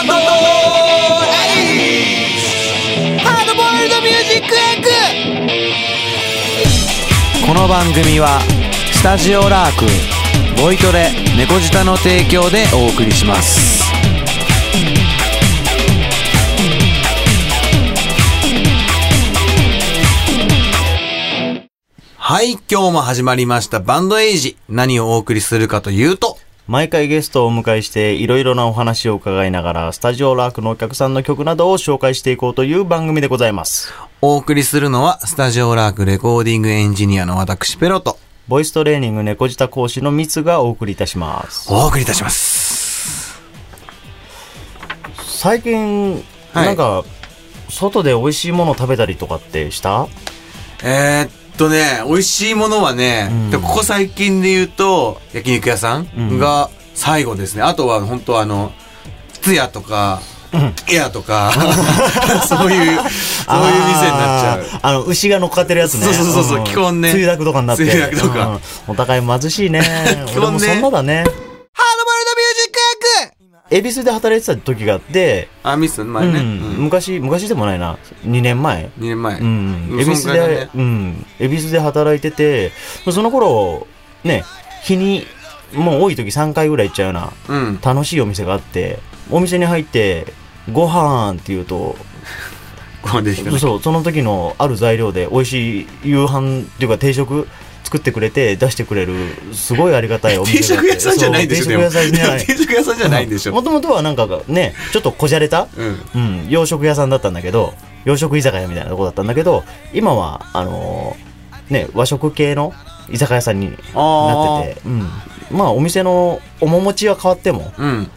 バンドハードボイルドミュージックエッグ。この番組はスタジオラークボイトレ猫舌の提供でお送りします。はい今日も始まりました。バンドエイジ何をお送りするかというと毎回ゲストをお迎えしていろいろなお話を伺いながらスタジオラークのお客さんの曲などを紹介していこうという番組でございます。お送りするのはスタジオラークレコーディングエンジニアの私ペロとボイストレーニング猫舌講師のミツがお送りいたします。お送りいたします最近、はいなんか、外で美味しいもの食べたりとかってした？えー、っとね、美味しいものはね、うんでここ最近で言うと、焼肉屋さうんんが最後ですね。あとは本当あの、つやとか、エアとか、そういう、そういう店になっちゃう。あの、牛が乗っかってるやつね。そうそうそうそうん基本ねつゆだくとかになって。つゆだくとかうんお互い貧しいね。基本ねそんなだね。ハードボイルドミュージックエッグ恵比寿で働いてた時があって、あ、ミス前ね。うんうん昔、昔でもないな。2年前。2年前。うん。うん恵比寿でね、うん。恵比寿で働いてて、その頃、ね、日に、もう多い時3回ぐらい行っちゃうような、うん。楽しいお店があって、お店に入って、ご飯って言うと、ここできたねそう、その時のある材料で美味しい夕飯っていうか定食作ってくれて出してくれる、すごいありがたい お店定食屋さんじゃないんでしょ、定食屋さんじゃない。定食屋さんじゃないんでしょ。もともとはなんかね、ちょっとこじゃれたうん。うん、洋食屋さんだったんだけど、洋食居酒屋みたいなとこだったんだけど、今は、あのーね、和食系の居酒屋さんになってて、うん。まあ、お店の面持ちは変わっても、うん。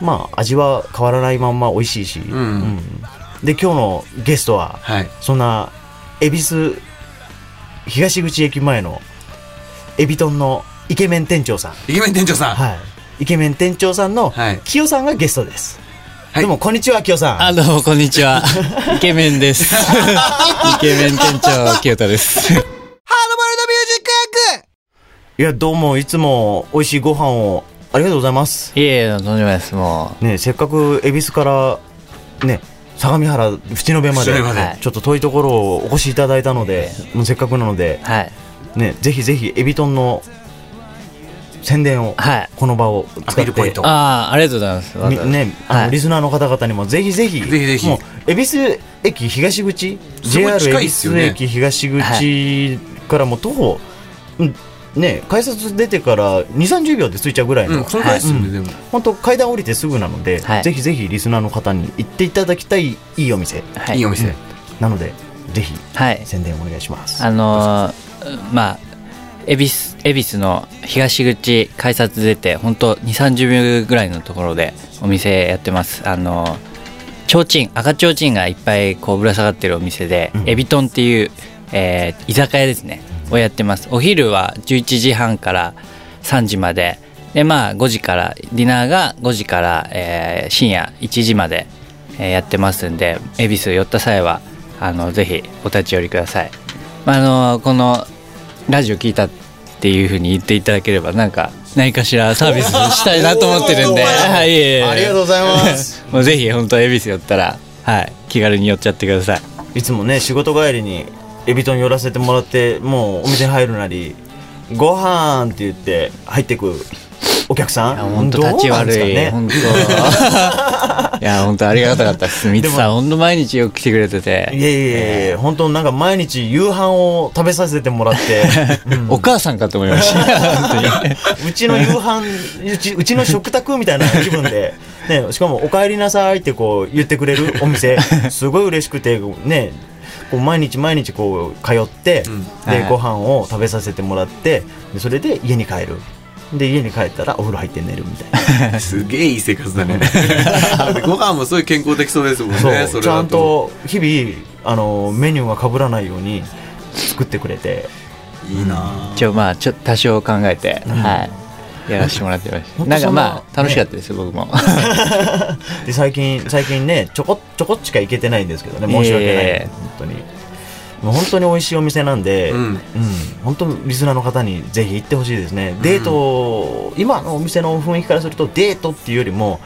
まあ、味は変わらないまんま美味しいし、んで、今日のゲストは、はい。そんな、恵比寿東口駅前のエビトンのイケメン店長さん。イケメン店長さん。はい。イケメン店長さんの、はいキヨさんがゲストです。はいどうも、こんにちは、キヨさん。あ、どうも、こんにちは。イケメンです。イケメン店長、清田です。ハードボイルドミュージックエッグいや、どうも、いつも美味しいご飯をありがとうございます。いえいえ、とんでもないです。もね、せっかく恵比寿から、ね、相模原、淵野辺まで、淵野辺までちょっと遠いところをお越しいただいたので、もうせっかくなのでう、、はい。ね、ぜひぜひ、エビトンの宣伝を、はい。この場を使って、アピールポイントああ、ありがとうございます。みね、あの、はいリスナーの方々にもぜひぜひ、ぜひぜひもう、恵比寿駅東口、JR 恵比寿駅東口からもう徒歩、うんね、改札出てから2、30秒で着いちゃうぐらいの、うん、そのくらいですでも。本当階段降りてすぐなので、はいぜひぜひリスナーの方に行っていただきたいいいお店はい。いいお店。なので、ぜひはい。宣伝お願いします。あのー、まあ、恵比寿、恵比寿の東口改札出て、本当2、30秒ぐらいのところでお店やってます。あのー、提灯、赤ちょうちんがいっぱいこうぶら下がってるお店で、うんエビトンっていう、えー居酒屋ですね、をやってます。お昼は11時半から3時まで、で、まあ5時から、ディナーが5時から、えー深夜1時まで、えーやってますんで、恵比寿寄った際は、あの、ぜひお立ち寄りください。まあ、あのこのラジオ聞いたっていうふうに言っていただければなんか何かしらサービスしたいなと思ってるんで、はい、ありがとうございます。もうぜひ本当恵比寿寄ったら、はい、気軽に寄っちゃってください。いつもね、仕事帰りにエビトン寄らせてもらって、もうお店に入るなり、ご飯って言って入ってくお客さん？本当立ち悪い、ね本当。いや本当ありがたかったです。みつさん本当毎日よく来てくれてて、いやいやいや、本当なんか毎日夕飯を食べさせてもらって、うん。お母さんかと思いました。うちの夕飯、うちうちの食卓みたいな気分で、ね、しかもお帰りなさいってこう言ってくれるお店、すごい嬉しくて、ね、こう毎日毎日こう通って、うんで、はいご飯を食べさせてもらって、でそれで家に帰る。で、家に帰ったらお風呂入って寝るみたいな。すげえいい生活だね。ご飯もすごい健康的そうですもんね、ちゃんだと。と日々、あの、メニューが被らないように作ってくれて、いいな一応まあちょっと多少考えて、うんはい、やらせてもらってました。なんかまあ楽しかったです、僕も。で最近最近ねちょこちょこっちか行けてないんですけどね申し訳ない、ええ。本当に。もう本当に美味しいお店なんで、うん。うん。本当リスナーの方にぜひ行ってほしいですね。デート、今のお店の雰囲気からするとデートっていうよりも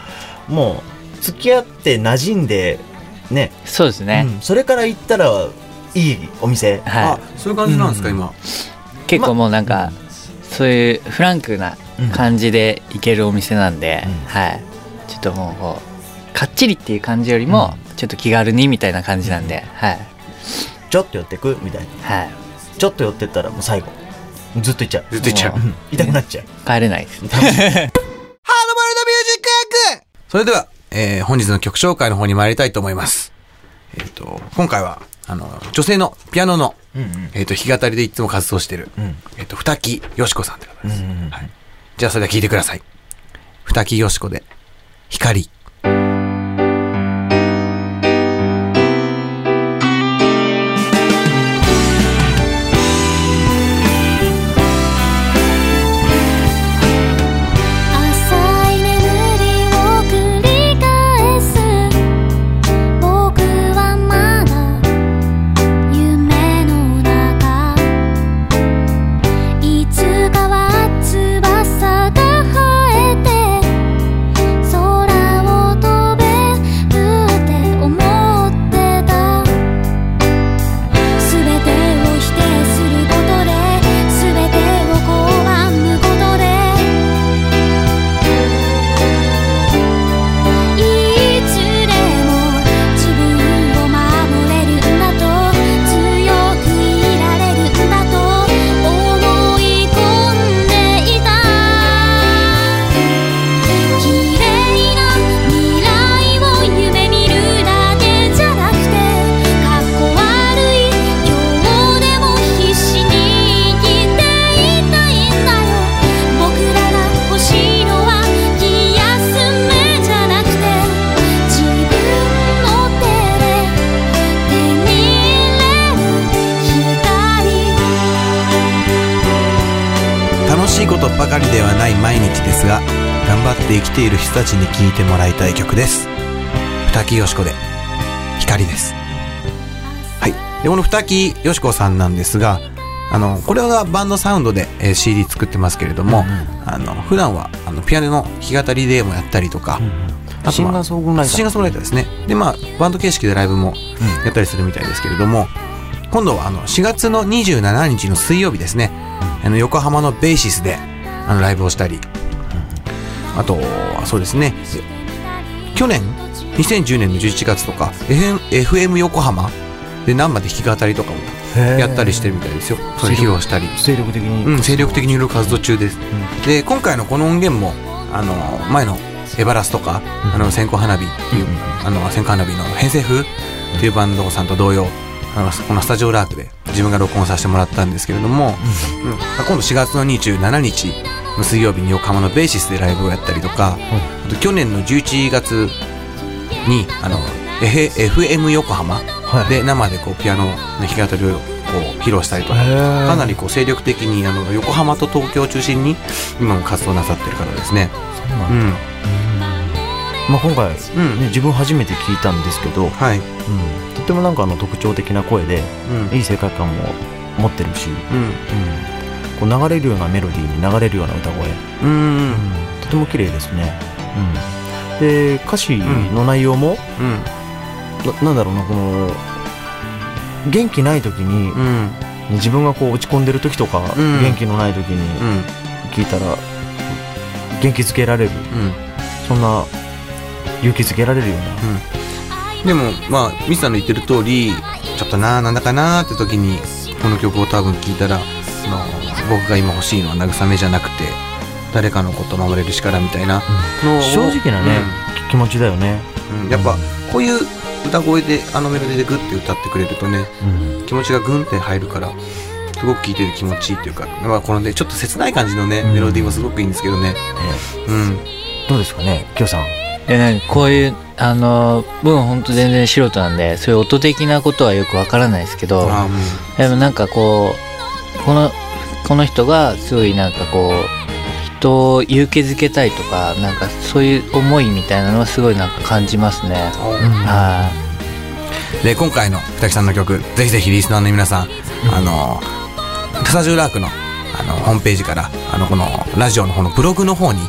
も付き合って馴染んでね。そうですね、うん。それから行ったらいいお店。はあそういう感じなんですか、うん。今。い、結構もうなんか、そういうフランクな感じで行けるお店なんで、うん。はい。ちょっともうこうかっちりっていう感じよりも、ちょっと気軽にみたいな感じなんで、はい。ちょっと寄ってくみたいな。はい。ちょっと寄ってったらもう最後ずっと行っちゃう。ずっと行っちゃう。うん。痛くなっちゃう。帰れないです。ハードボイルドミュージックそれでは、えー本日の曲紹介の方に参りたいと思います。えっ、と、今回は、あの、女性のピアノの、うんうんえっ、と、弾き語りでいつも活動してる、うんえっ、と、二木よしこさんでございます。うんうんうんはい。じゃあ、それでは聴いてください。二木よしこで、光。きている人たちに聴いてもらいたい曲です。二木よしこで、光です。はい。で、この二木よしこさんなんですが、あの、これはバンドサウンドで、えー CD 作ってますけれども、あの、普段は、あの、ピアノの弾き語りでもやったりとか、あとまあシンガーソングライターシンガーソングライターですね。で、まあ、バンド形式でライブもやったりするみたいですけれども、今度はあの、4月の27日の水曜日ですね、あの、横浜のベーシスで、あの、ライブをしたり、あと、そうですね、去年、2010年の11月とか、FM, 横浜？で生で弾き語りとかもやったりしてるみたいですよ。それ披露したり。精力的にうん、精力的にいろいろ活動中です。で、今回のこの音源も、あの、前のエバラスとか、あの、線香花火っていう、あの、線香花火の偏西風っていうバンドさんと同様、あの、このスタジオラークで自分が録音させてもらったんですけれども、うん。今度4月の27日の水曜日に横浜のベーシスでライブをやったりとか、あと去年の11月に、あの、FM 横浜はいで生でこうピアノの弾き語りをこう披露したりとか、かなりこう精力的にあの横浜と東京を中心に今も活動なさってる方ですね。そうなんだうん。まあ今回うんね自分初めて聞いたんですけどはい。うんとってもなんかあの特徴的な声でうん。いい世界観も持ってるしうん。うんこう流れるようなメロディーに流れるような歌声うん。とても綺麗ですね。うん、で歌詞の内容も、うん。ななんだろうなこの元気ない時に、うん。自分がこう落ち込んでる時とか、うん元気のない時にうん。聞いたら元気づけられるうん。そんな勇気づけられるような、でも、まあ、ミスさんの言ってる通り、ちょっとな、なんだかなーって時に、この曲を多分聴いたら、その僕が今欲しいのは慰めじゃなくて、誰かのことを守れる力みたいなのを、正直なね、気持ちだよね、うん、うんやっぱ、こういう歌声で、あのメロディーでグッて歌ってくれるとね、うん。気持ちがグンって入るから、すごく聴いてて気持ちいいっていうか、まあ、このね、ちょっと切ない感じのね、うん。メロディーもすごくいいんですけどね。うん。どうですかねきょうさん。でなんかこういうあの僕は本当全然素人なんでそういう音的なことはよくわからないですけどでもなんかこうこのこの人がすごいなんかこう人を勇気づけたいとかなんかそういう思いみたいなのはすごいなんか感じますね。はう。で、今回の二木さんの曲、ぜひぜひリスナーの皆さん、あの、スタジオラークの、あの、ホームページから、あの、この、ラジオの方のブログの方に、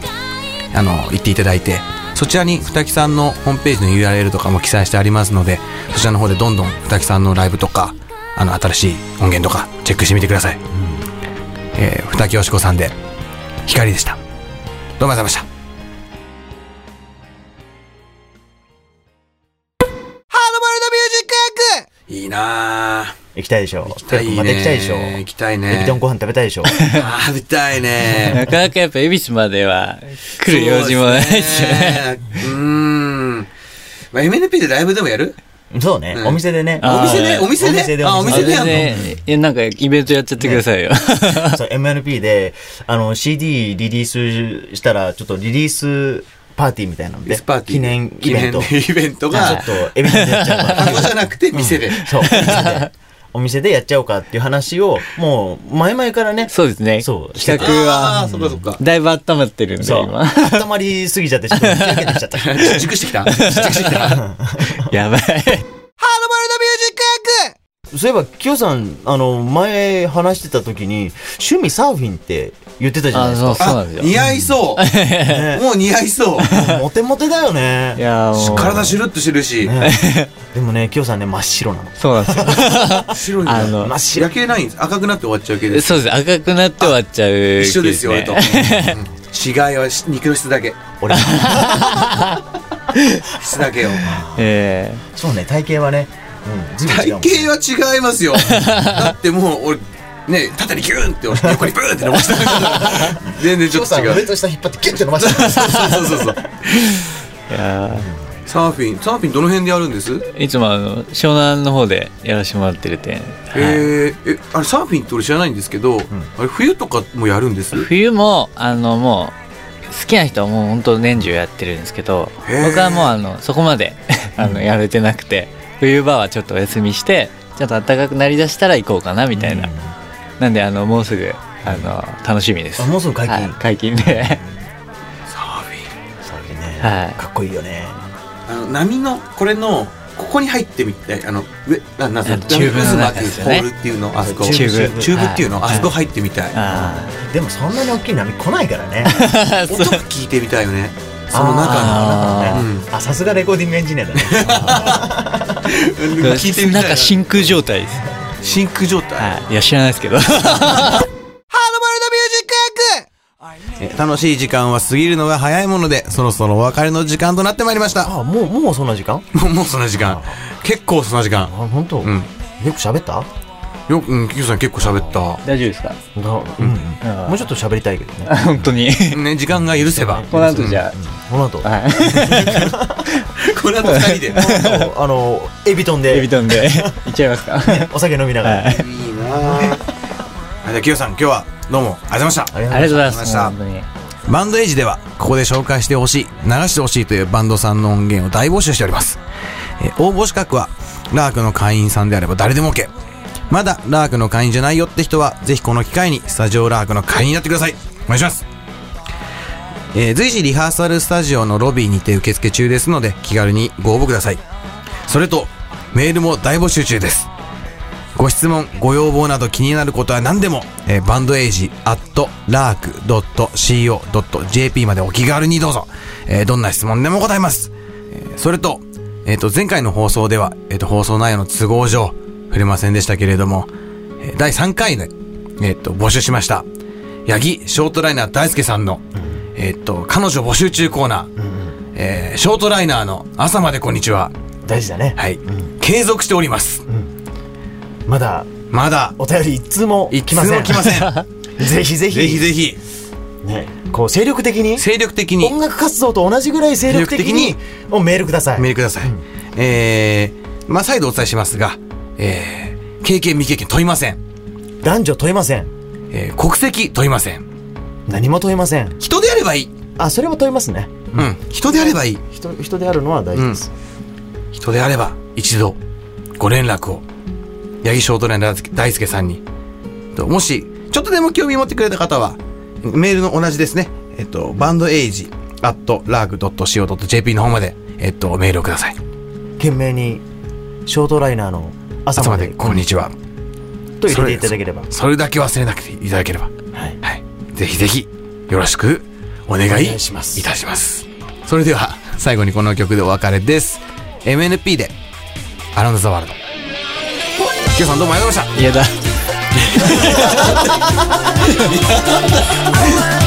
あの、行っていただいて、そそちらに二木さんのホームページの URL とかも記載してありますのでそちらの方でどんどん二木さんのライブとかあの新しい音源とかチェックしてみてください、えー、二木よしこさんで光でした。どうもありがとうございました。ハードボイルドミュージックエッグ！いいなぁ。行きたいでしょ。行きたいね。また行きたいでしょ。行きたいね。エビ丼ご飯食べたいでしょ。食べたいね。なかなかやっぱ恵比寿までは来る用事もないですよね。そうですね。うーん。まあ、MNP でライブでもやる？そうね、うん。お店でね。お店で？お店で？お店であ、おお店で。店でやんの？ねえ、なんかイベントやっちゃってくださいよ。そう、MNP で、あの、CD リリースしたら、ちょっとリリースパーティーみたいなので、ディスパーティー記念イベント。記念イベントちょっが、と、エビデンでやっちゃう。箱じゃなくて店で。そう、お店で。お店でやっちゃおうかっていう話を、もう、前々からね、そうですね。そう企画は、そっかそっか。だいぶ温まってるんで、今。温まりすぎちゃって、ちょっとふやけてきちゃっ た。熟してきた熟してきた。やばい。ハードボイルドミュージックそういえば、キヨさん、あの、前話してた時に、趣味サーフィンって言ってたじゃないあ、ですそう、か。そうなんですよ。似合いそう。ねもう似合いそう。モテモテだよいね。やーもう体シュルッとしてるし。ね でもね、キヨさんね、真っ白なの。そうなんですよ。白いんだあの真っ白。焼けないんです。赤くなって終わっちゃう系です。そうです。赤くなって終わっちゃう、一緒ですよ、俺と。違いは肉の質だけ。俺、質だけよ。えそうね、体型はね、体型は違いますよ。だってもう、俺、ね、縦にギューンって押して、横にブーンって伸ばした。全然ちょっと違う。上と下引っ張ってキュッて伸ばした。そうそうそうそう。えいやサーフィン、サーフィンどの辺でやるんです？ーいつもあの、湘南の方でやらせてもらってるて。はいえー、え、あれサーフィンって俺知らないんですけど、あれ冬とかもやるんです？冬も、あの、もう、好きな人はもう本当年中やってるんですけど、僕はもうあの、そこまで、あの、やれてなくて、冬場はちょっとお休みして、ちょっと暖かくなりだしたら行こうかな、みたいな。なんで、あの、もうすぐ、あの、楽しみです。あもうすぐ解禁？はい解禁で。サーフィン。サーフィンね、はいかっこいいよね。あの、波の、これの、ここに入ってみたい、あの、上、ななんすかチューブの中ですよねホールっていうの、あそこ。チューブチューブっていうの、はいあそこ入ってみたい。あでもそんなに大きい波来ないからね。あ、音が聞いてみたいよね。その中の。あさすがレコーディングエンジニアだね。聞いてみたいなんか真空状態です。真空状態。はい。いや、知らないですけど。ハードボイルドミュージックエッグえ楽しい時間は過ぎるのが早いもので、そろそろお別れの時間となってまいりました。あ、もう、もうそんな時間？もう、もうそんな時間。結構そんな時あ、間。本当？うん。よく喋った？だよく、うん、キキさん結構喋った。大丈夫ですか？うん。もうちょっと喋りたいけどね。本当に。ね、時間が許せば。この後じゃこの後、あ、はい。この後二人で。いいあの、エビトンで、エビトンで行っちゃいますか？お酒飲みながら。はいありなぁ。あじゃあ、キヨさん、今日はどうもありがとうございました。ありがとうございました。バンドエイジでは、ここで紹介してほしい、流してほしいというバンドさんの音源を大募集しております。えー応募資格は、ラークの会員さんであれば誰でも OK。まだラークの会員じゃないよって人は、ぜひこの機会にスタジオラークの会員になってください。お願いします。えー随時リハーサルスタジオのロビーにて受付中ですので、気軽にご応募ください。それと、メールも大募集中です。ご質問、ご要望など気になることは何でも、えーバンドエイジ、アット、ラーク、ドット、co.jp までお気軽にどうぞ。えーどんな質問でも答えます。えーそれと、えっ、と、前回の放送では、えっ、と、放送内容の都合上、触れませんでしたけれども、えー第3回で、えっ、と、募集しました。八木ショートライナー大輔さんの、えっ、と、彼女募集中コーナー、えーショートライナーの朝までこんにちは。大事だね。はい。継続しております。まだ、まだ、お便り一通も来ません。も来ません。ぜひぜひ。ぜひぜひ、ね、こう、精力的に、精力的に音楽活動と同じぐらい精力的に精力、もうメールください。メールください。えー、まあ、再度お伝えしますが、えー、経験未経験問いません。男女問いません。えー、国籍問いません。何も問いません。人であればいい。あ、それも問いますね。うん。人であればいい。人、人であるのは大事です。人であれば、一度、ご連絡を、八木ショートライナー大輔さんに。ともし、ちょっとでも興味持ってくれた方は、メールの同じですね。えっと、バンドエイジ、アット、ラーグ .co.jp の方まで、えっと、メールをください。懸命に、ショートライナーの朝までこんにちは。と入れていただければ。それだけ忘れなくていただければ。はい。はい。ぜひぜひ、よろしくお願いいしますいたします。それでは、最後にこの曲でお別れです。MNP で、アラウンドザワールド。きょうさんどうもありがとうございました。いやだ